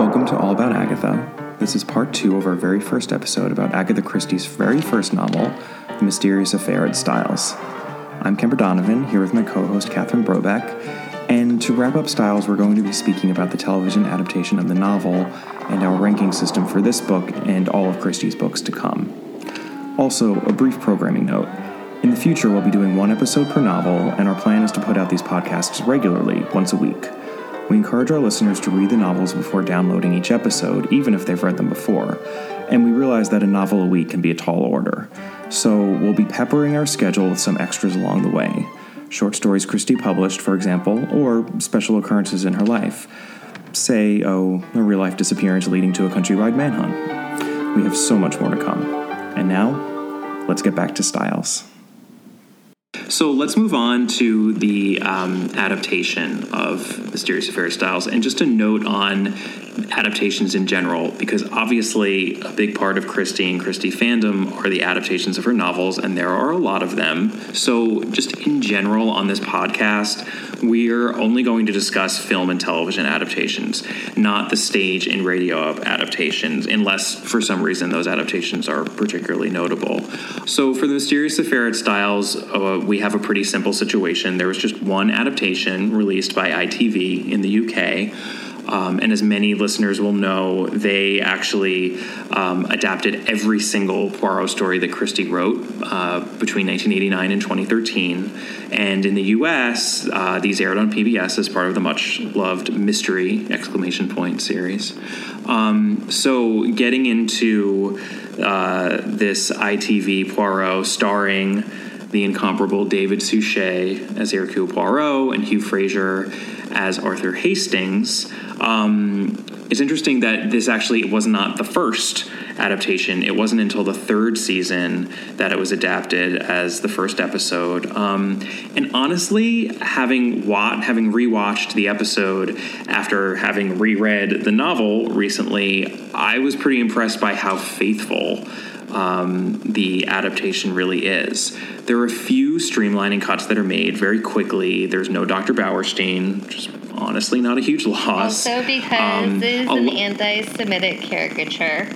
Welcome to All About Agatha. This is part two of our very first episode about Agatha Christie's very first novel, The Mysterious Affair at Styles. I'm Kemper Donovan, here with my co host Catherine Brobeck, and to wrap up Styles, we're going to be speaking about the television adaptation of the novel and our ranking system for this book and all of Christie's books to come. Also, a brief programming note. In the future, we'll be doing one episode per novel, and our plan is to put out these podcasts regularly, once a week. We encourage our listeners to read the novels before downloading each episode, even if they've read them before, and we realize that a novel a week can be a tall order. So we'll be peppering our schedule with some extras along the way. Short stories Christie published, for example, or special occurrences in her life. Say, oh, a real life disappearance leading to a countrywide manhunt. We have so much more to come. And now, let's get back to Styles. So let's move on to the um, adaptation of Mysterious Affair Styles. And just a note on adaptations in general, because obviously a big part of Christie and Christie fandom are the adaptations of her novels, and there are a lot of them. So, just in general on this podcast, we're only going to discuss film and television adaptations, not the stage and radio adaptations, unless for some reason those adaptations are particularly notable. So, for the Mysterious Affair at Styles, uh, we have a pretty simple situation. There was just one adaptation released by ITV in the UK. Um, and as many listeners will know, they actually um, adapted every single Poirot story that Christie wrote uh, between 1989 and 2013. And in the U.S., uh, these aired on PBS as part of the much loved Mystery exclamation point series. Um, so getting into uh, this ITV Poirot starring the incomparable David Suchet as Hercule Poirot and Hugh Fraser as Arthur Hastings. Um, it's interesting that this actually was not the first adaptation. It wasn't until the third season that it was adapted as the first episode. Um, and honestly, having wa- having rewatched the episode after having reread the novel recently, I was pretty impressed by how faithful um, the adaptation really is. There are a few streamlining cuts that are made very quickly. There's no Dr. Bauerstein, which is honestly not a huge loss. Also because um, it's an anti-Semitic caricature.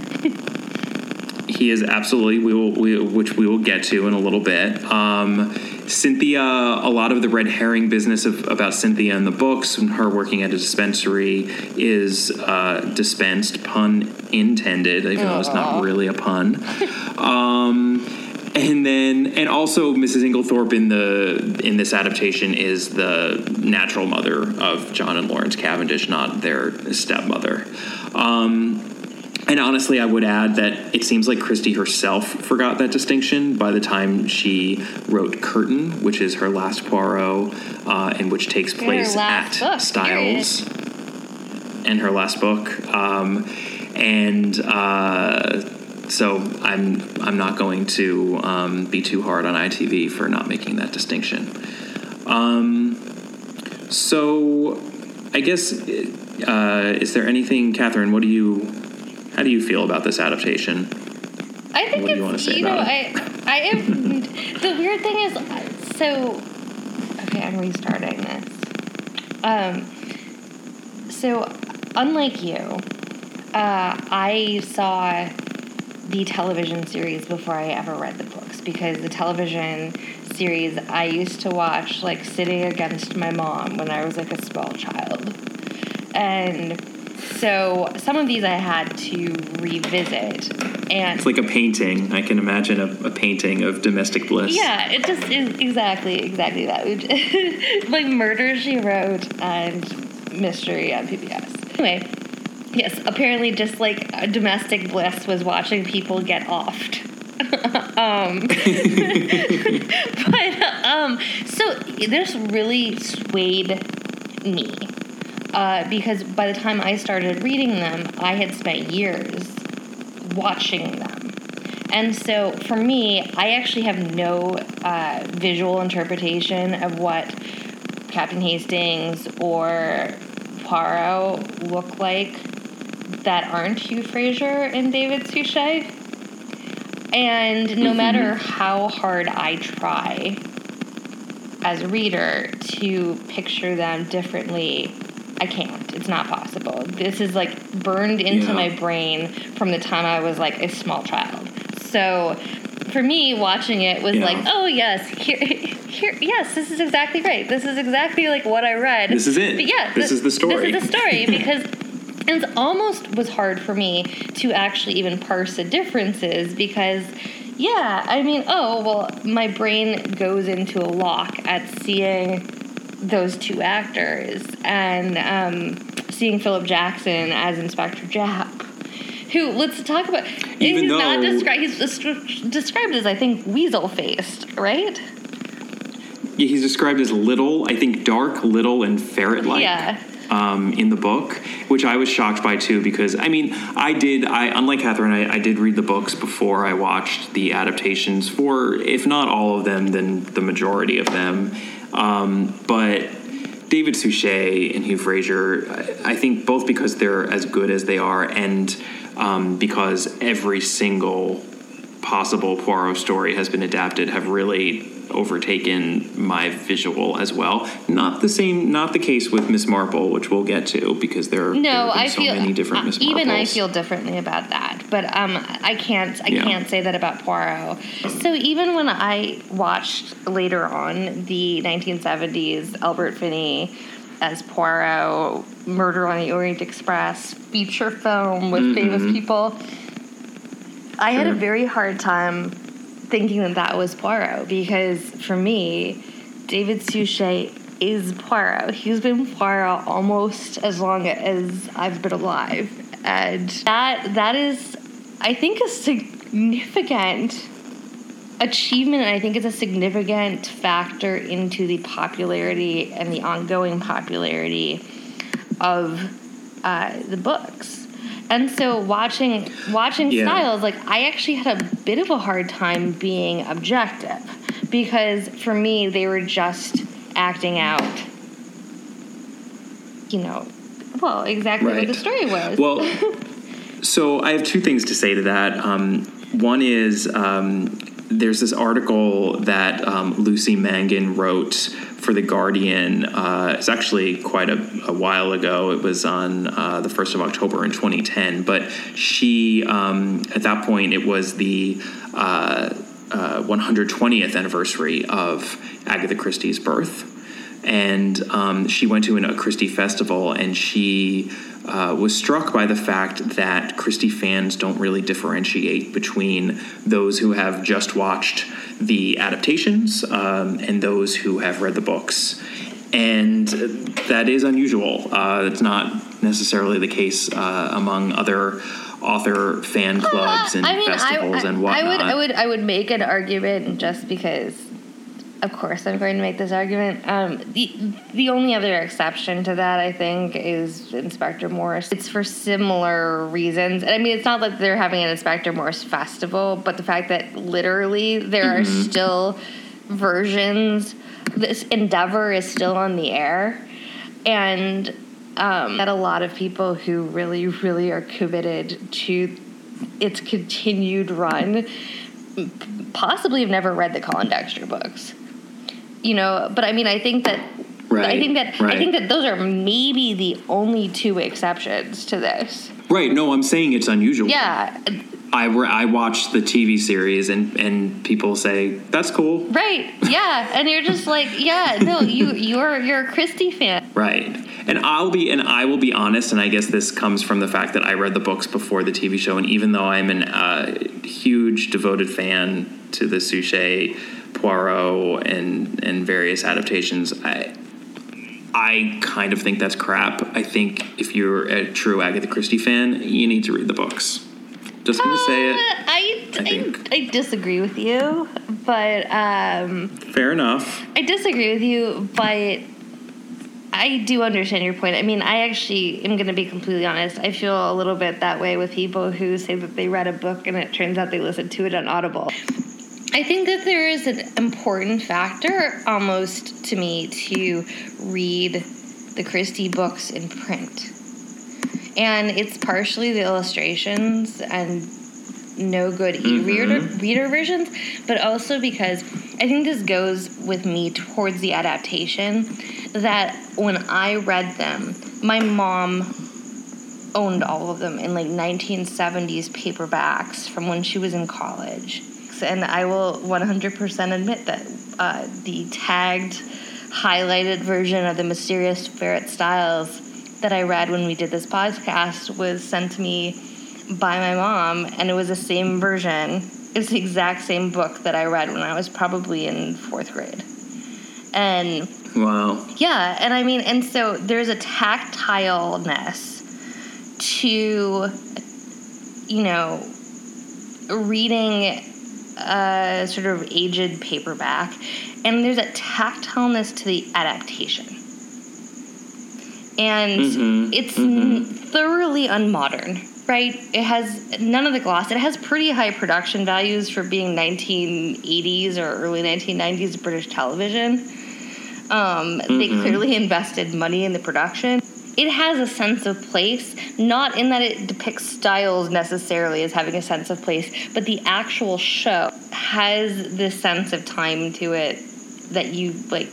he is absolutely we will we, which we will get to in a little bit. Um, Cynthia, a lot of the red herring business of, about Cynthia in the books and her working at a dispensary is uh, dispensed, pun intended, even Aww. though it's not really a pun. um, and then, and also Mrs. Inglethorpe in the in this adaptation is the natural mother of John and Lawrence Cavendish, not their stepmother. Um, and honestly, I would add that it seems like Christie herself forgot that distinction by the time she wrote Curtain, which is her last Poirot, uh, and which takes place at book, Styles, period. and her last book. Um, and uh, so I'm I'm not going to um, be too hard on ITV for not making that distinction. Um, so I guess uh, is there anything, Catherine? What do you how do you feel about this adaptation? I think what do you want to say you know, I, I am. the weird thing is, so okay, I'm restarting this. Um, so unlike you, uh, I saw the television series before I ever read the books because the television series I used to watch like sitting against my mom when I was like a small child. And so some of these I had to revisit. And it's like a painting. I can imagine a, a painting of domestic bliss. Yeah, it just is exactly exactly that. like Murder She Wrote and Mystery on PBS. Anyway, yes, apparently just like domestic bliss was watching people get offed. um, but um, so this really swayed me uh, because by the time I started reading them, I had spent years watching them. And so for me, I actually have no uh, visual interpretation of what Captain Hastings or Poirot look like that aren't Hugh Fraser and David Suchet. And no mm-hmm. matter how hard I try as a reader to picture them differently I can't. it's not possible. This is like burned into yeah. my brain from the time I was like a small child. So for me, watching it was yeah. like, oh yes, here, here, yes, this is exactly right. This is exactly like what I read. This is it. But yeah, this, this is the story. This is the story because it almost was hard for me to actually even parse the differences because yeah, I mean, oh, well, my brain goes into a lock at seeing those two actors and um, seeing Philip Jackson as Inspector Japp. Who, let's talk about. Even he's though, not described. He's described as, I think, weasel faced, right? Yeah, he's described as little, I think dark, little, and ferret like. Yeah um, in the book, which I was shocked by too. Because I mean, I did. I unlike Catherine, I, I did read the books before I watched the adaptations. For if not all of them, then the majority of them. Um, but David Suchet and Hugh Fraser, I, I think both because they're as good as they are, and um, because every single possible Poirot story has been adapted, have really overtaken my visual as well. Not the same, not the case with Miss Marple, which we'll get to because there, no, there I so feel, many different Miss Even I feel differently about that, but um, I can't, I yeah. can't say that about Poirot. So even when I watched later on the 1970s Albert Finney as Poirot, Murder on the Orient Express feature film with mm-hmm. famous people. I had a very hard time thinking that that was Poirot because for me, David Suchet is Poirot. He's been Poirot almost as long as I've been alive, and that that is, I think, a significant achievement. And I think it's a significant factor into the popularity and the ongoing popularity of uh, the books. And so watching watching yeah. styles, like I actually had a bit of a hard time being objective because for me they were just acting out you know, well, exactly right. what the story was. Well, so I have two things to say to that. Um, one is um, there's this article that um, Lucy Mangan wrote for The Guardian. Uh, it's actually quite a, a, while ago. It was on uh, the 1st of October in 2010. But she, um, at that point, it was the uh, 120th uh, anniversary of Agatha Christie's birth. And um, she went to an, a Christie festival and she uh, was struck by the fact that Christie fans don't really differentiate between those who have just watched the adaptations um, and those who have read the books. And that is unusual. Uh, it's not necessarily the case uh, among other author fan clubs and I mean, festivals I, I, and whatnot. I would, I would, I would make an argument just because of course, I'm going to make this argument. Um, the the only other exception to that, I think, is Inspector Morse. It's for similar reasons. And I mean, it's not like they're having an Inspector Morse festival, but the fact that literally there mm-hmm. are still versions. This Endeavour is still on the air, and um, that a lot of people who really, really are committed to its continued run possibly have never read the Colin Dexter books you know, but I mean, I think that Right. I think that right. I think that those are maybe the only two exceptions to this. Right. No, I'm saying it's unusual. Yeah. I I watched the TV series and and people say that's cool. Right. Yeah. and you're just like, yeah, no, you you're you're a Christie fan. Right. And I'll be and I will be honest, and I guess this comes from the fact that I read the books before the TV show, and even though I'm a uh, huge devoted fan to the Suchet Poirot and and various adaptations. I I kind of think that's crap. I think if you're a true Agatha Christie fan, you need to read the books. Just gonna uh, say it. I, I, I, I, disagree with you, but um, fair enough. I disagree with you, but I do understand your point. I mean, I actually am to be completely honest. I feel a little bit that way with people who say that they read a book and it turns out they listened to it on Audible. I think that there is an important factor almost to me to read the Christie books in print. And it's partially the illustrations and no good e-reader mm-hmm. reader versions, but also because I think this goes with me towards the adaptation that when I read them, my mom owned all of them in like 1970s paperbacks from when she was in college. And I will 100% admit that uh, the tagged, highlighted version of the Mysterious Affair at Styles that I read when we did this podcast was sent to me by my mom, and it was the same version. It's the exact same book that I read when I was probably in fourth grade. And wow. Yeah, and I mean, and so there's a tactileness to, you know, reading a sort of aged paperback, and there's a tactileness to the adaptation. And mm-hmm. it's mm-hmm. thoroughly unmodern, right? It has none of the gloss. It has pretty high production values for being 1980s or early 1990s British television. Um, mm-hmm. They clearly invested money in the production it has a sense of place, not in that it depicts styles necessarily as having a sense of place, but the actual show has this sense of time to it that you like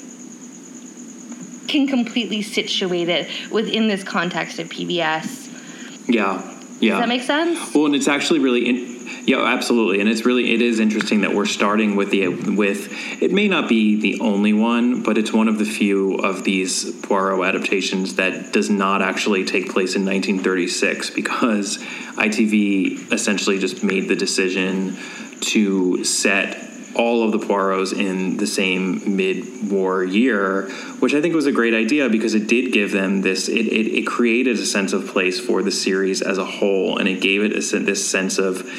can completely situate it within this context of PBS. Yeah. Yeah. Does that make sense? Well, and it's actually really in- yeah, absolutely, and it's really it is interesting that we're starting with the with it may not be the only one, but it's one of the few of these Poirot adaptations that does not actually take place in 1936 because ITV essentially just made the decision to set all of the Poirots in the same mid-war year, which I think was a great idea because it did give them this. It, it, it created a sense of place for the series as a whole, and it gave it a, this sense of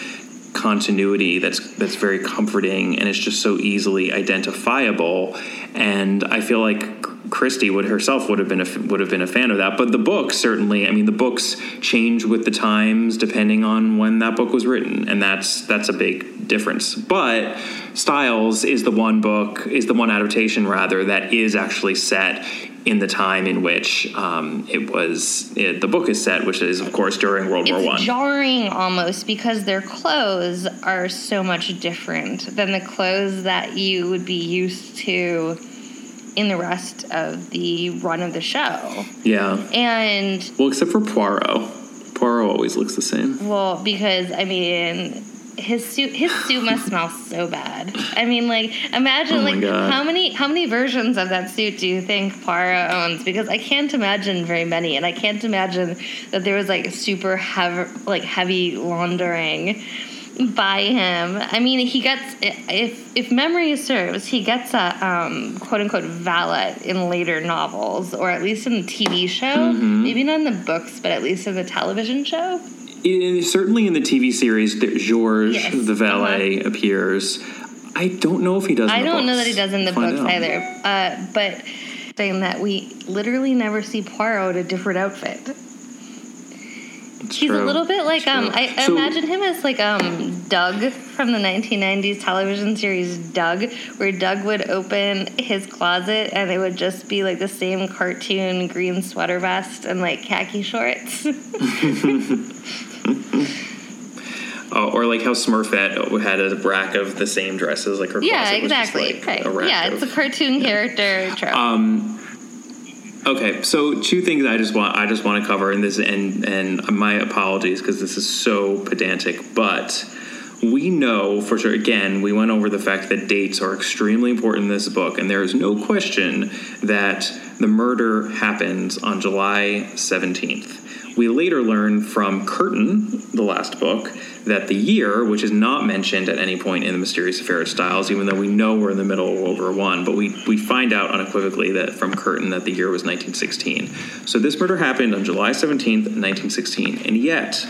continuity that's that's very comforting and it's just so easily identifiable and I feel like Christie would herself would have been a, would have been a fan of that but the book certainly I mean the books change with the times depending on when that book was written and that's that's a big difference but Styles is the one book is the one adaptation rather that is actually set in the time in which um, it was it, the book is set, which is of course during World it's War One. Jarring almost because their clothes are so much different than the clothes that you would be used to in the rest of the run of the show. Yeah. And well, except for Poirot. Poirot always looks the same. Well, because I mean, his suit his suit must smell so bad. I mean, like imagine oh like how many how many versions of that suit do you think Poirot owns? Because I can't imagine very many, and I can't imagine that there was like super heavy like heavy laundering by him. I mean, he gets if if memory serves, he gets a um, quote unquote valet in later novels, or at least in the TV show. Mm-hmm. Maybe not in the books, but at least in the television show in, certainly in the TV series, George yes. the valet uh-huh. appears. I don't know if he does. I don't books. know that he does in the Find books out. either. Uh, but saying that we literally never see Poirot in a different outfit. It's He's true. a little bit like um. I so, imagine him as like um Doug from the 1990s television series Doug, where Doug would open his closet and it would just be like the same cartoon green sweater vest and like khaki shorts. Uh, or like how Smurfette had a rack of the same dresses, like her yeah, exactly. Like right. Yeah, it's a cartoon character trope. Um, okay, so two things I just want I just want to cover in this, and and my apologies because this is so pedantic, but we know for sure again we went over the fact that dates are extremely important in this book and there is no question that the murder happens on july 17th we later learn from Curtain, the last book, that the year, which is not mentioned at any point in the Mysterious Affair of Styles, even though we know we're in the middle of World War One, but we, we find out unequivocally that from Curtain that the year was 1916. So this murder happened on July 17th, 1916, and yet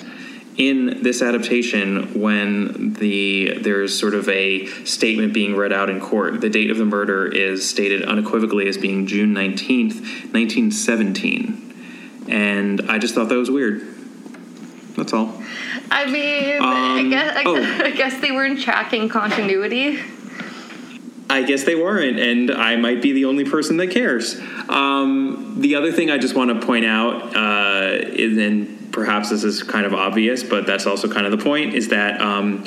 in this adaptation when the there's sort of a statement being read out in court the date of the murder is stated unequivocally as being june 19th 1917 and I just thought that was weird. That's all. I mean, um, I guess I, oh. I guess they weren't tracking continuity. I guess they weren't, and I might be the only person that cares. Um, the other thing I just want to point out, uh, is, and perhaps this is kind of obvious, but that's also kind of the point, is that um,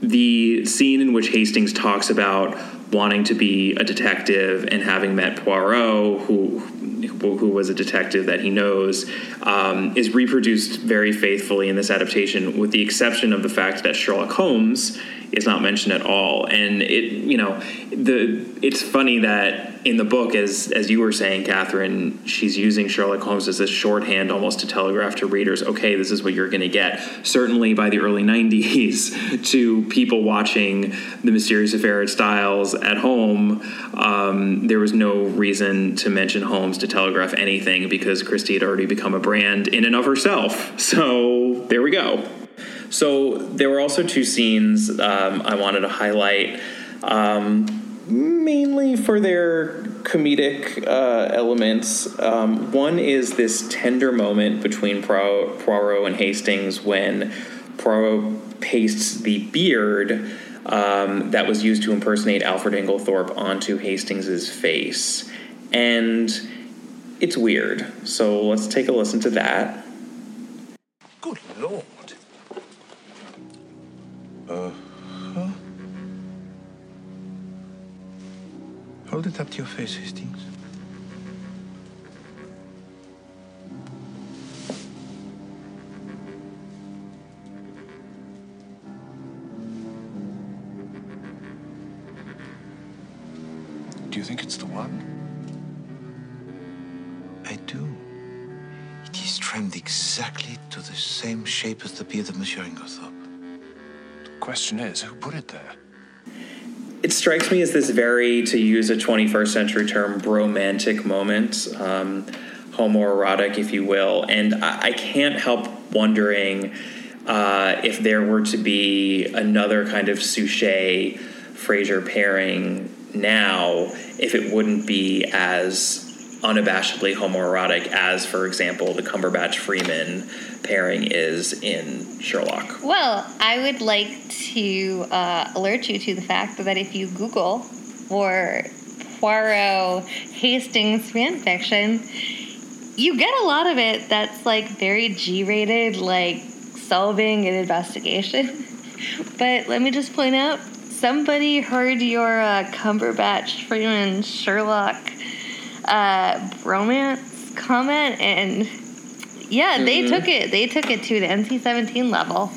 the scene in which Hastings talks about wanting to be a detective and having met Poirot, who who was a detective that he knows, um, is reproduced very faithfully in this adaptation, with the exception of the fact that Sherlock Holmes is not mentioned at all. And it, you know, the it's funny that in the book, as as you were saying, Catherine, she's using Sherlock Holmes as a shorthand almost to telegraph to readers, okay, this is what you're going to get. Certainly by the early '90s, to people watching The Mysterious Affair at Styles at home, um, there was no reason to mention Holmes to telegraph anything because Christie had already become a brand in and of herself. So there we go. So there were also two scenes um, I wanted to highlight, um, mainly for their comedic uh, elements. Um, one is this tender moment between Poirot and Hastings when Poirot pastes the beard um, that was used to impersonate Alfred Inglethorpe onto Hastings's face, and it's weird. So let's take a listen to that. Good lord. Uh huh. Hold it up to your face, Hastings. Do you think it's the one? It is exactly to the same shape as the beard of Monsieur Inglethorpe. The question is, who put it there? It strikes me as this very, to use a 21st century term, bromantic moment, um, homoerotic, if you will. And I, I can't help wondering uh, if there were to be another kind of Suchet Fraser pairing now, if it wouldn't be as unabashedly homoerotic as, for example, the Cumberbatch Freeman pairing is in Sherlock. Well, I would like to uh, alert you to the fact that if you Google for Poirot Hastings fanfiction you get a lot of it that's like very G rated, like solving an investigation. but let me just point out somebody heard your uh, Cumberbatch Freeman Sherlock uh, romance comment and yeah, mm-hmm. they took it. They took it to the NC-17 level.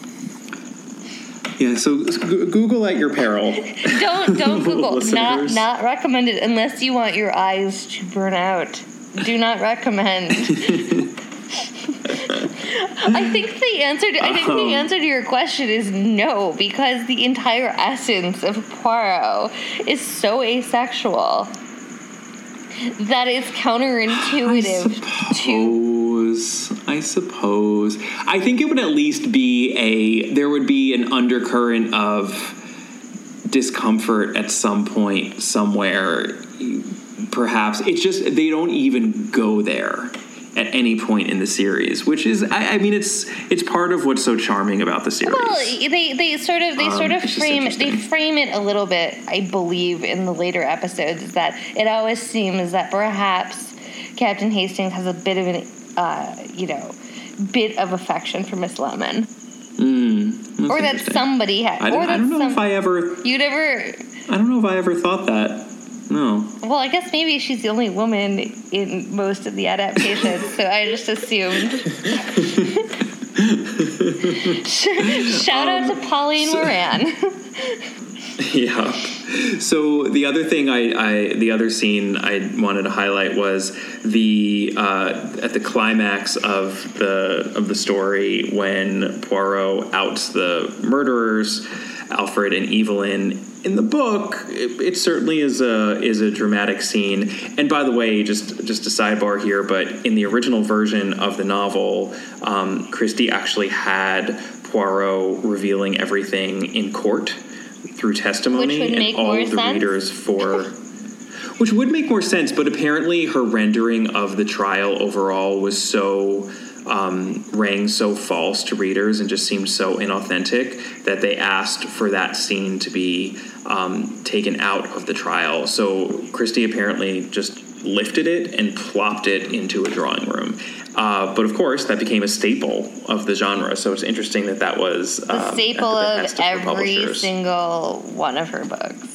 Yeah, so Google at your peril. don't don't Google. not not recommended unless you want your eyes to burn out. Do not recommend. I think the answer to, I think the um. answer to your question is no because the entire essence of Poirot is so asexual that is counterintuitive I suppose, to. I suppose. I think it would at least be a. There would be an undercurrent of discomfort at some point somewhere. Perhaps it's just they don't even go there at any point in the series, which is, I, I, mean, it's it's part of what's so charming about the series. Well, they, they sort of they um, sort of frame they frame it a little bit, I believe, in the later episodes that it always seems that perhaps Captain Hastings has a bit of an, uh, you know, bit of affection for Miss Lemon. Mm, or that somebody had. I, or that I don't know some, if I ever. You'd ever. I don't know if I ever thought that. No. Well, I guess maybe she's the only woman in most of the adaptations, so I just assumed. Shout um, out to Pauline so, Moran. yeah. So the other thing I, I, the other scene I wanted to highlight was the uh, at the climax of the of the story when Poirot outs the murderers, Alfred and Evelyn in the book, it, it, certainly is a is a dramatic scene. And by the way, just just a sidebar here, but in the original version of the novel, um, Christie actually had Poirot revealing everything in court through testimony, and all of the sense. readers for. which would make more sense, but apparently her rendering of the trial overall was so um, rang so false to readers and just seemed so inauthentic that they asked for that scene to be um, taken out of the trial. So Christie apparently just lifted it and plopped it into a drawing room. Uh, but of course, that became a staple of the genre. So it's interesting that that was a um, staple of, of every single one of her books.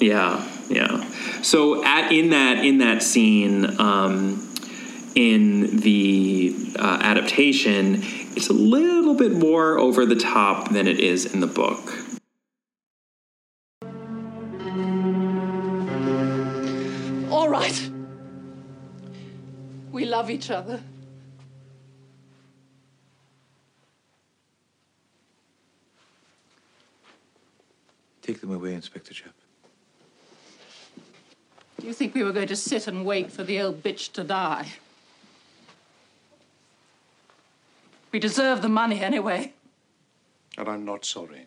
Yeah, yeah. So at in that in that scene, um, in the uh, adaptation, it's a little bit more over the top than it is in the book. All right. We love each other. Take them away, Inspector Japp. Do you think we were going to sit and wait for the old bitch to die? We deserve the money anyway. And I'm not sorry.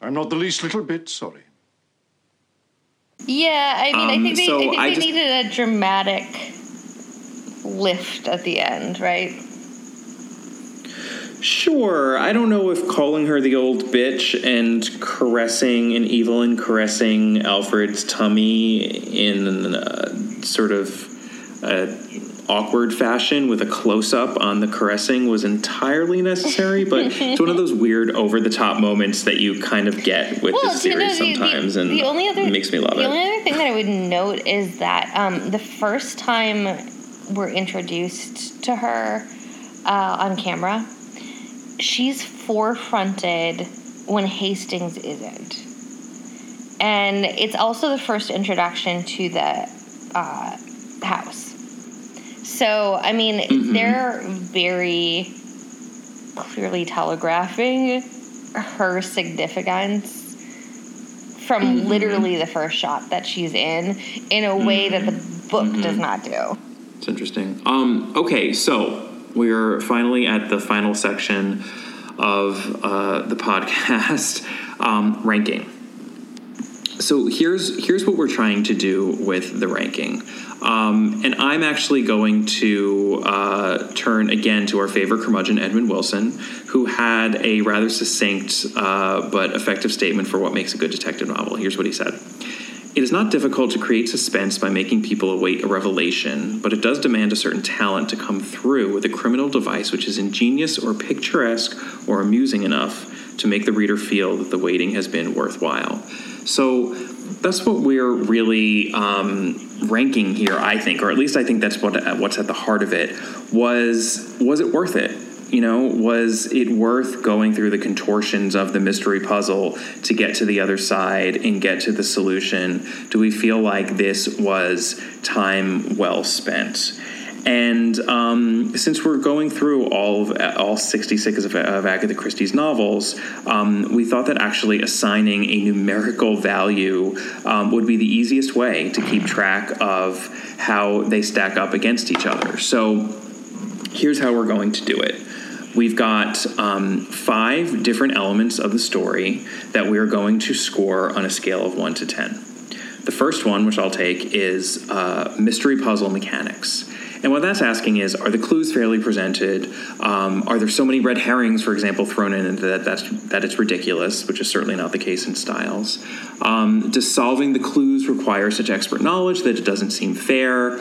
I'm not the least little bit sorry. Yeah, I mean, um, I think they, so I think I they just... needed a dramatic lift at the end, right? Sure. I don't know if calling her the old bitch and caressing and Evelyn caressing Alfred's tummy in a sort of a awkward fashion with a close up on the caressing was entirely necessary, but it's one of those weird over the top moments that you kind of get with well, this series you know, sometimes, the, and the only other, makes me love the it. The only other thing that I would note is that um, the first time we're introduced to her uh, on camera, she's forefronted when Hastings isn't. And it's also the first introduction to the uh, house. So, I mean, mm-hmm. they're very clearly telegraphing her significance from mm-hmm. literally the first shot that she's in in a way that the book mm-hmm. does not do. It's interesting. Um, okay, so we are finally at the final section of uh, the podcast um, ranking. So here's here's what we're trying to do with the ranking. Um, and I'm actually going to uh, turn again to our favorite curmudgeon, Edmund Wilson, who had a rather succinct uh, but effective statement for what makes a good detective novel. Here's what he said It is not difficult to create suspense by making people await a revelation, but it does demand a certain talent to come through with a criminal device which is ingenious or picturesque or amusing enough to make the reader feel that the waiting has been worthwhile. So that's what we're really um, ranking here, I think, or at least I think that's what what's at the heart of it. Was was it worth it? You know, was it worth going through the contortions of the mystery puzzle to get to the other side and get to the solution? Do we feel like this was time well spent? And um, since we're going through all of all 66 of, of Agatha Christie's novels, um, we thought that actually assigning a numerical value um, would be the easiest way to keep track of how they stack up against each other. So here's how we're going to do it. We've got um, five different elements of the story that we are going to score on a scale of 1 to 10. The first one, which I'll take, is uh, mystery puzzle mechanics. And what that's asking is, are the clues fairly presented? Um, are there so many red herrings, for example, thrown in that that's that it's ridiculous, which is certainly not the case in Styles? Um, does solving the clues require such expert knowledge that it doesn't seem fair?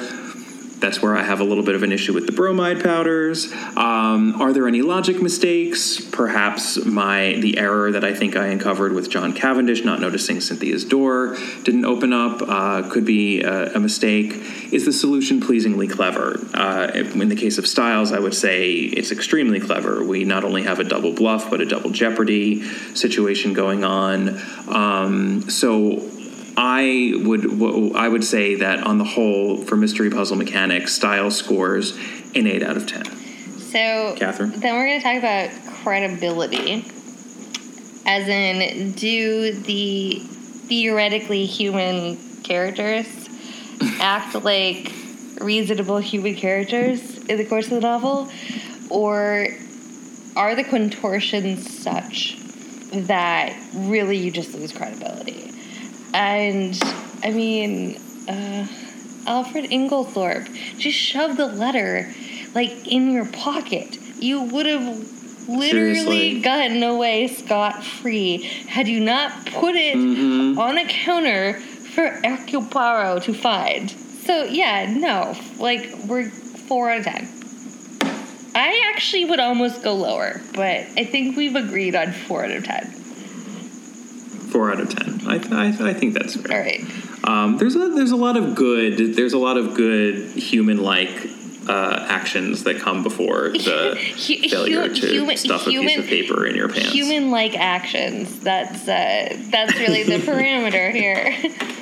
That's where I have a little bit of an issue with the bromide powders. Um, are there any logic mistakes? Perhaps my the error that I think I uncovered with John Cavendish not noticing Cynthia's door didn't open up uh, could be a, a, mistake. Is the solution pleasingly clever? Uh, in the case of Styles, I would say it's extremely clever. We not only have a double bluff, but a double jeopardy situation going on. Um, so I would I would say that on the whole, for mystery puzzle mechanics, style scores an eight out of ten. So, Catherine. Then we're going to talk about credibility, as in, do the theoretically human characters act like reasonable human characters in the course of the novel, or are the contortions such that really you just lose credibility? And I mean, uh, Alfred Inglethorpe just shoved the letter like in your pocket. You would have literally Seriously. gotten away scot free had you not put it mm-hmm. on a counter for Hercule to find. So yeah, no, like we're four out of ten. I actually would almost go lower, but I think we've agreed on four out of ten four out of ten. I, I, I think that's fair. All right. Um, there's a there's a lot of good there's a lot of good human like uh, actions that come before the failure to human, stuff a piece of paper in your pants. Human-like actions. That's uh, that's really the parameter here.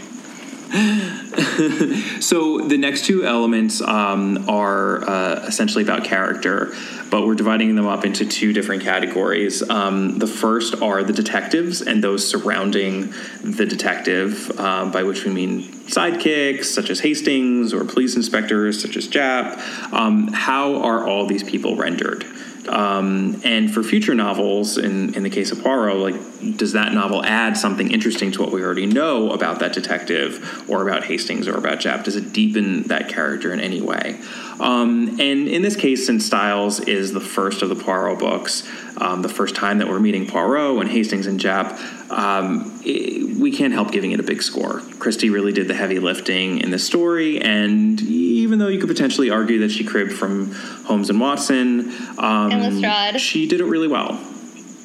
so the next two elements um, are uh, essentially about character, but we're dividing them up into two different categories. Um, the first are the detectives and those surrounding the detective, uh, by which we mean sidekicks such as Hastings or police inspectors such as Japp. Um, how are all these people rendered? Um, and for future novels, in, in the case of Poirot, like, does that novel add something interesting to what we already know about that detective, or about Hastings, or about Japp? Does it deepen that character in any way? Um, and in this case, since Styles is the first of the Poirot books, um, the first time that we're meeting Poirot and Hastings and Japp, um, it, we can't help giving it a big score. Christie really did the heavy lifting in the story, and even though you could potentially argue that she cribbed from Holmes and Watson, um, and Lestrade, she did it really well.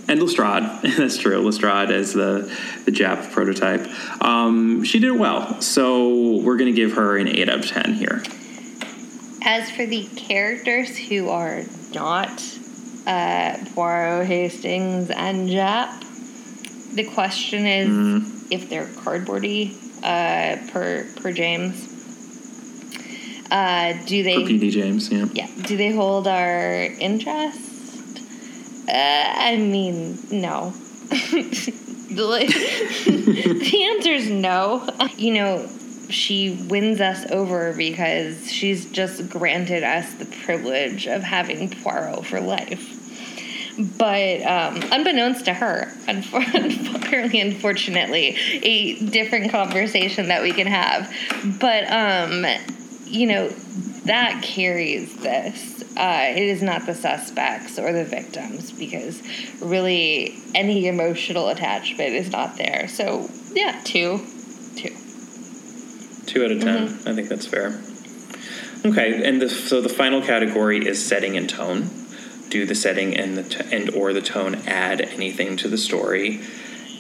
And Lestrade, that's true. Lestrade as the the Japp prototype, um, she did it well. So we're going to give her an eight out of ten here. As for the characters who are not uh, Poirot, Hastings, and Japp, the question is mm. if they're cardboardy uh, per per James. Uh, do they? For PD James, yeah. Yeah. Do they hold our interest? Uh, I mean, no. the answer is no. You know, she wins us over because she's just granted us the privilege of having Poirot for life. But um, unbeknownst to her, apparently, unfortunately, a different conversation that we can have. But, um, you know, that carries this. Uh, it is not the suspects or the victims because really any emotional attachment is not there. So, yeah, two. Two. Two out of 10 mm-hmm. I think that's fair. Okay, and the, so the final category is setting and tone. Do the setting and the t- and or the tone add anything to the story?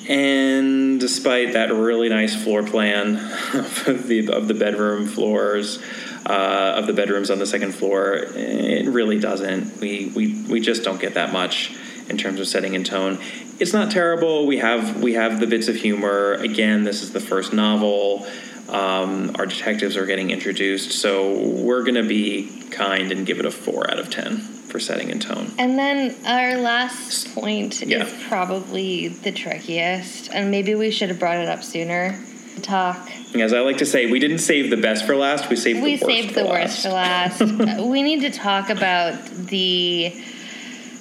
And despite that really nice floor plan of the of the bedroom floors, uh, of the bedrooms on the second floor, it really doesn't. We we we just don't get that much in terms of setting and tone. It's not terrible. We have we have the bits of humor. Again, this is the first novel. Um, our detectives are getting introduced, so we're going to be kind and give it a four out of ten for setting and tone. And then our last point yeah. is probably the trickiest, and maybe we should have brought it up sooner. Talk. As I like to say, we didn't save the best for last. We saved we the worst saved the worst for last. we need to talk about the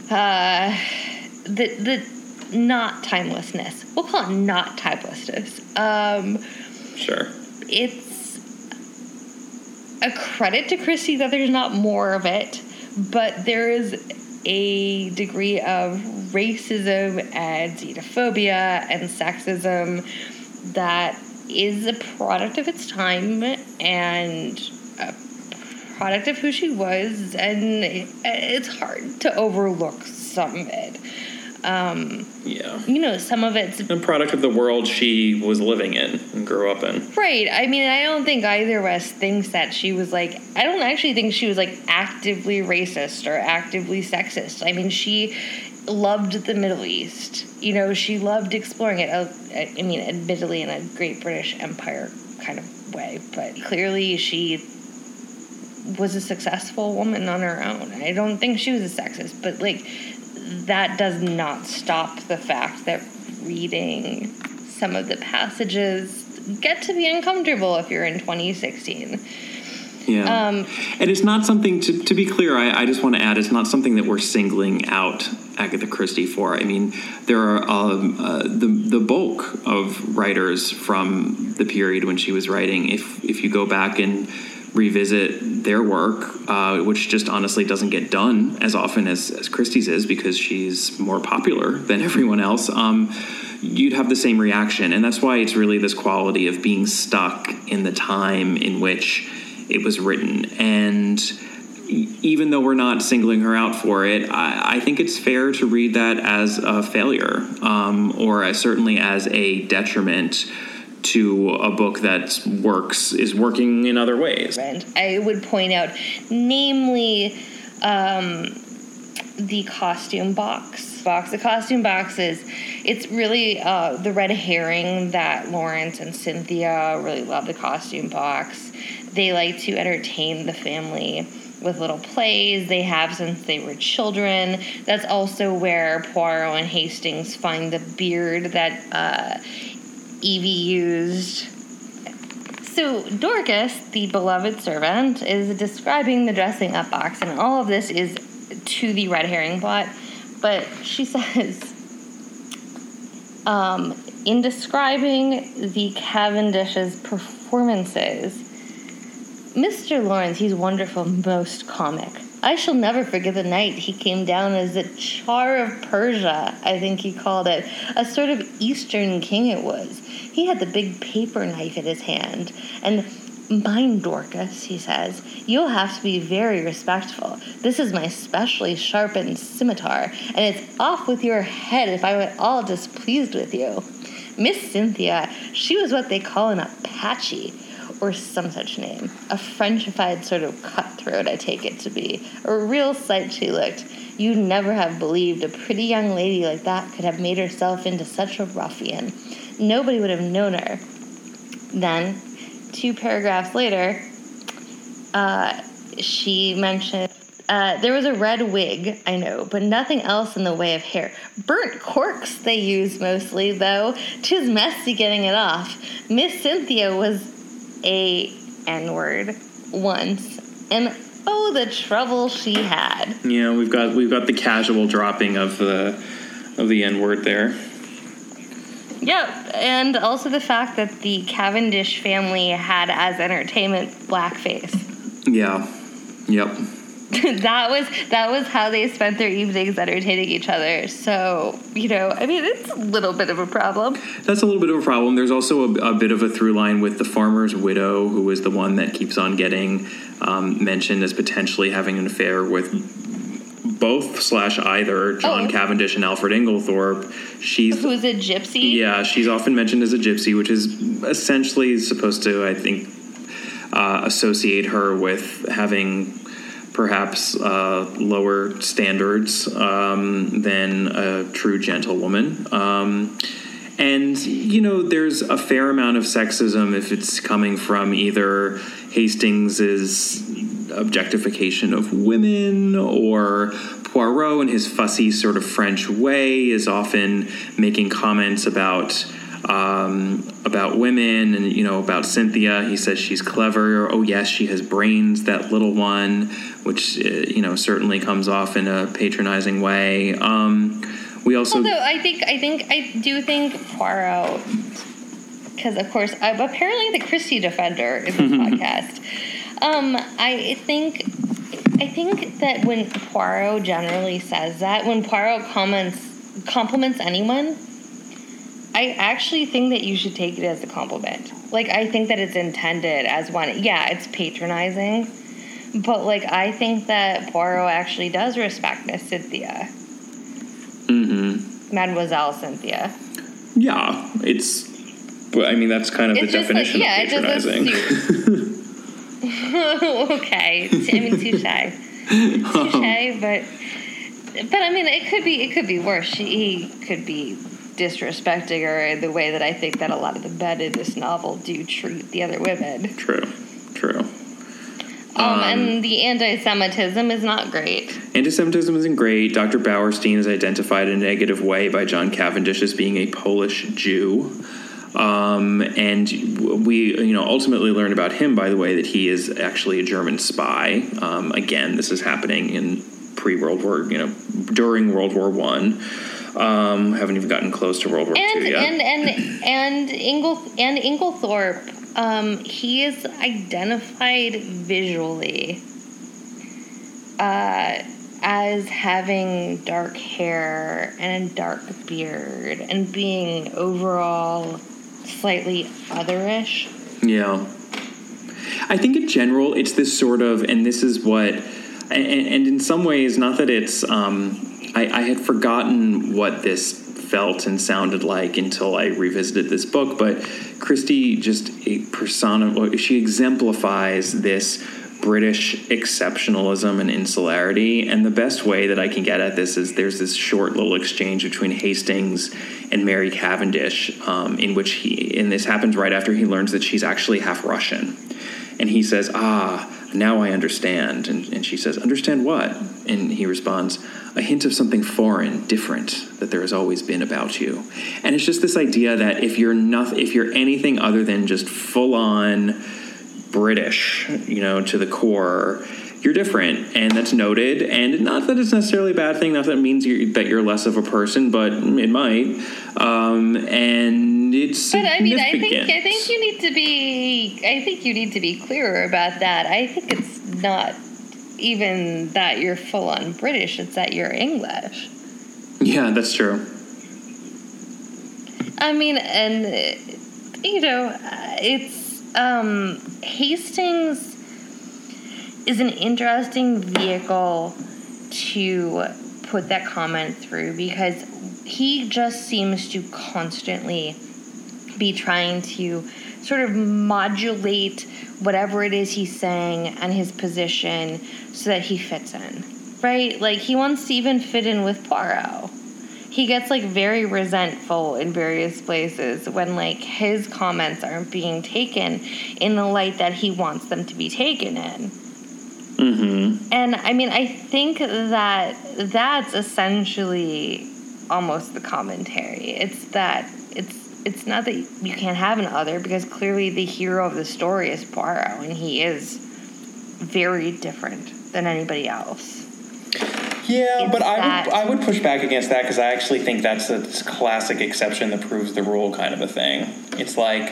uh, the the not timelessness. We'll call it not timelessness. Um, sure it's a credit to Christie that there's not more of it, but there is a degree of racism and xenophobia and sexism that is a product of its time and a product of who she was, and it's hard to overlook some of it. Um, yeah. You know, some of it's a product of the world she was living in and grew up in. Right. I mean, I don't think either of us thinks that she was like, I don't actually think she was like actively racist or actively sexist. I mean, she loved the Middle East. You know, she loved exploring it. Uh, I mean, admittedly, in a Great British Empire kind of way, but clearly she was a successful woman on her own. I don't think she was a sexist, but like that does not stop the fact that reading some of the passages get to be uncomfortable if you're in 2016. Yeah. Um, and it's not something, to, to be clear, I, I, just want to add, it's not something that we're singling out Agatha Christie for. I mean, there are um, uh, the, the bulk of writers from the period when she was writing. If, if you go back and revisit their work, uh, which just honestly doesn't get done as often as, as Christie's is because she's more popular than everyone else, um, you'd have the same reaction. And that's why it's really this quality of being stuck in the time in which it was written. And even though we're not singling her out for it, I, I think it's fair to read that as a failure um, or as, certainly as a detriment to a book that works is working in other ways. I would point out, namely, um, the costume box. Box. The costume box is it's really uh, the red herring that Lawrence and Cynthia really love the costume box. They like to entertain the family with little plays they have since they were children. That's also where Poirot and Hastings find the beard that uh, Evie used. So, Dorcas, the beloved servant, is describing the dressing up box, and all of this is to the red herring plot. But she says, um, in describing the Cavendish's performances, Mr. Lawrence, he's wonderful, most comic. I shall never forget the night he came down as the Tsar of Persia, I think he called it. A sort of Eastern king it was. He had the big paper knife in his hand. And mind, Dorcas, he says, you'll have to be very respectful. This is my specially sharpened scimitar, and it's off with your head if I'm at all displeased with you. Miss Cynthia, she was what they call an Apache or some such name. A Frenchified sort of cutthroat, I take it to be. A real sight she looked. You'd never have believed a pretty young lady like that could have made herself into such a ruffian. Nobody would have known her. Then, two paragraphs later, uh, she mentioned uh, there was a red wig, I know, but nothing else in the way of hair. Burnt corks they used mostly, though. Tis messy getting it off. Miss Cynthia was a N word once, and oh, the trouble she had. Yeah, we've got we've got the casual dropping of the of the N word there. Yep, and also the fact that the Cavendish family had as entertainment blackface. Yeah. Yep. that was that was how they spent their evenings entertaining each other. So you know, I mean, it's a little bit of a problem. That's a little bit of a problem. There's also a, a bit of a through line with the farmer's widow, who is the one that keeps on getting um, mentioned as potentially having an affair with both slash either John oh. Cavendish and Alfred Inglethorpe. She's who's a gypsy. Yeah, she's often mentioned as a gypsy, which is essentially supposed to, I think, uh, associate her with having perhaps uh, lower standards um, than a true gentlewoman. Um, and, you know, there's a fair amount of sexism if it's coming from either Hastings's objectification of women or Poirot in his fussy sort of French way is often making comments about um, about women and you know about Cynthia. He says she's clever. Oh yes, she has brains. That little one, which uh, you know certainly comes off in a patronizing way. Um, we also, although I think I think I do think Poirot, because of course I'm apparently the Christie defender in this podcast. Um, I think I think that when Poirot generally says that, when Poirot comments compliments anyone I actually think that you should take it as a compliment. Like, I think that it's intended as one. Yeah, it's patronizing, but like, I think that Poirot actually does respect Miss Cynthia. Mm-hmm. Mademoiselle Cynthia. Yeah, it's. But I mean, that's kind of it's the definition like, yeah, of patronizing. okay, I mean, touche, touche, but but I mean, it could be it could be worse. She could be disrespecting her the way that I think that a lot of the men in this novel do treat the other women. True, true. Um, um, and the anti-Semitism is not great. Anti-Semitism isn't great. Dr. Bauerstein is identified in a negative way by John Cavendish as being a Polish Jew. Um, and we, you know, ultimately learn about him, by the way, that he is actually a German spy. Um, again, this is happening in pre-World War, you know, during World War One. Um, haven't even gotten close to World War and, II yet. And and and Ingle and Inglethorpe, um, he is identified visually uh, as having dark hair and a dark beard and being overall slightly otherish. Yeah. I think in general, it's this sort of, and this is what, and, and in some ways, not that it's um, I, I had forgotten what this felt and sounded like until I revisited this book. But Christie just a persona, she exemplifies this British exceptionalism and insularity. And the best way that I can get at this is there's this short little exchange between Hastings and Mary Cavendish, um, in which he, and this happens right after he learns that she's actually half Russian. And he says, Ah, now I understand. And, and she says, Understand what? And he responds, A hint of something foreign, different, that there has always been about you. And it's just this idea that if you're nothing, if you're anything other than just full on, British, you know, to the core, you're different, and that's noted. And not that it's necessarily a bad thing, not that it means you're, that you're less of a person, but it might. Um, and it's. But I mean, I think I think you need to be. I think you need to be clearer about that. I think it's not even that you're full on British; it's that you're English. Yeah, that's true. I mean, and you know, it's um, Hastings is an interesting vehicle to put that comment through because he just seems to constantly be trying to sort of modulate whatever it is he's saying and his position so that he fits in, right? Like he wants to even fit in with Poirot he gets like very resentful in various places when like his comments aren't being taken in the light that he wants them to be taken in. Mm-hmm. And I mean, I think that that's essentially almost the commentary. It's that it's it's not that you can't have an other because clearly the hero of the story is Poirot and he is very different than anybody else. Yeah, but I would I would push back against that because I actually think that's a classic exception that proves the rule kind of a thing. It's like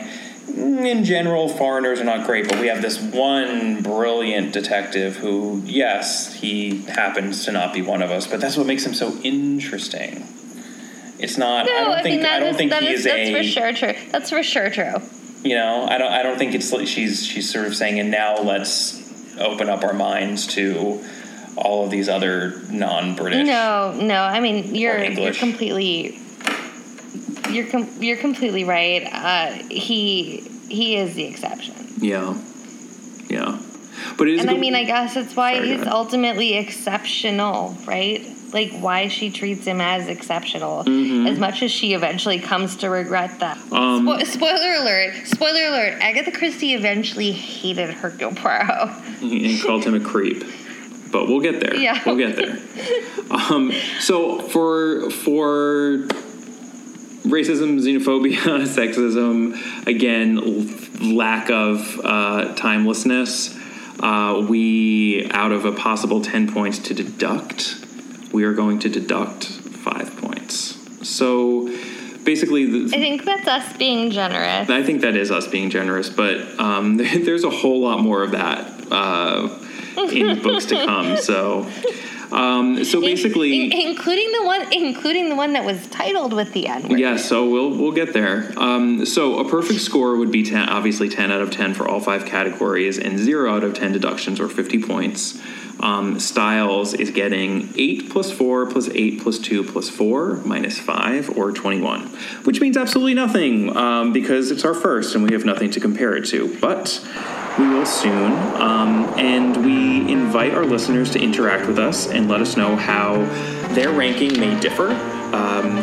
mm, in general, foreigners are not great, but we have this one brilliant detective who, yes, he happens to not be one of us, but that's what makes him so interesting. It's not. No, I don't I think. mean, I don't is, think he is, is that's a. for sure true. That's for sure true. You know, I don't. I don't think it's like she's she's sort of saying, and now let's open up our minds to all of these other non-British. No, no. I mean, you're you're completely you're com- you're completely right. Uh, he he is the exception. Yeah, yeah. But and I mean, I guess it's why Sorry, he's ultimately exceptional, right? Like why she treats him as exceptional, mm-hmm. as much as she eventually comes to regret that. Um, Spo- spoiler alert! Spoiler alert! Agatha Christie eventually hated Hercule Poirot and called him a creep but we'll get there. Yeah, we'll get there. um, so for for racism, xenophobia, sexism, again, lack of uh, timelessness. Uh, we, out of a possible 10 points to deduct, we are going to deduct five points. So basically, the, I think that's us being generous. I think that is us being generous, but um, there's a whole lot more of that. Uh, in books to come. So. Um, so basically, in, in, including the one, including the one that was titled with the N word. Yeah, so we'll we'll get there. Um, so a perfect score would be ten, obviously ten out of ten for all five categories, and zero out of ten deductions or fifty points. Um, Styles is getting eight plus four plus eight plus two plus four minus five or twenty-one, which means absolutely nothing um, because it's our first and we have nothing to compare it to. But we will soon. Um, and we invite our listeners to interact with us and let us know how their ranking may differ. Um,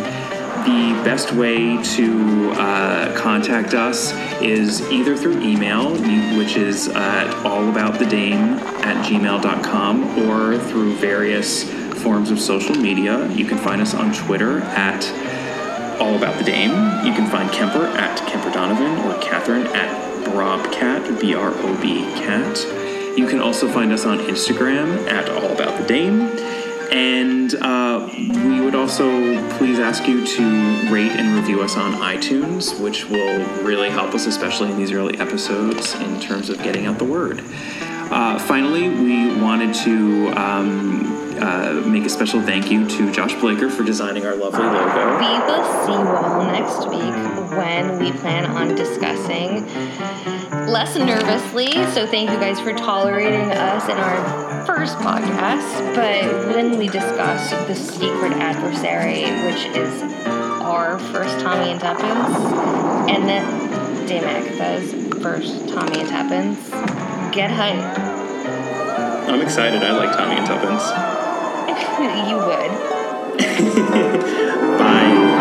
the best way to uh, contact us is either through email, which is at allaboutthedame at gmail.com, or through various forms of social media. You can find us on Twitter at all about the Dame. You can find Kemper at Kemper Donovan or Catherine at Brobcat, B R O B Cat. You can also find us on Instagram at All About the Dame. And uh, we would also please ask you to rate and review us on iTunes, which will really help us, especially in these early episodes, in terms of getting out the word. Uh, finally, we wanted to um, uh, make a special thank you to Josh Blaker for designing our lovely logo. We will see you all next week when we plan on discussing less nervously. So, thank you guys for tolerating us in our first podcast. But when we discuss the secret adversary, which is our first Tommy and Tuppence, and then damn it, first Tommy and Tuppence. Get hype. I'm excited. I like Tommy and Tuppence. you would. Bye.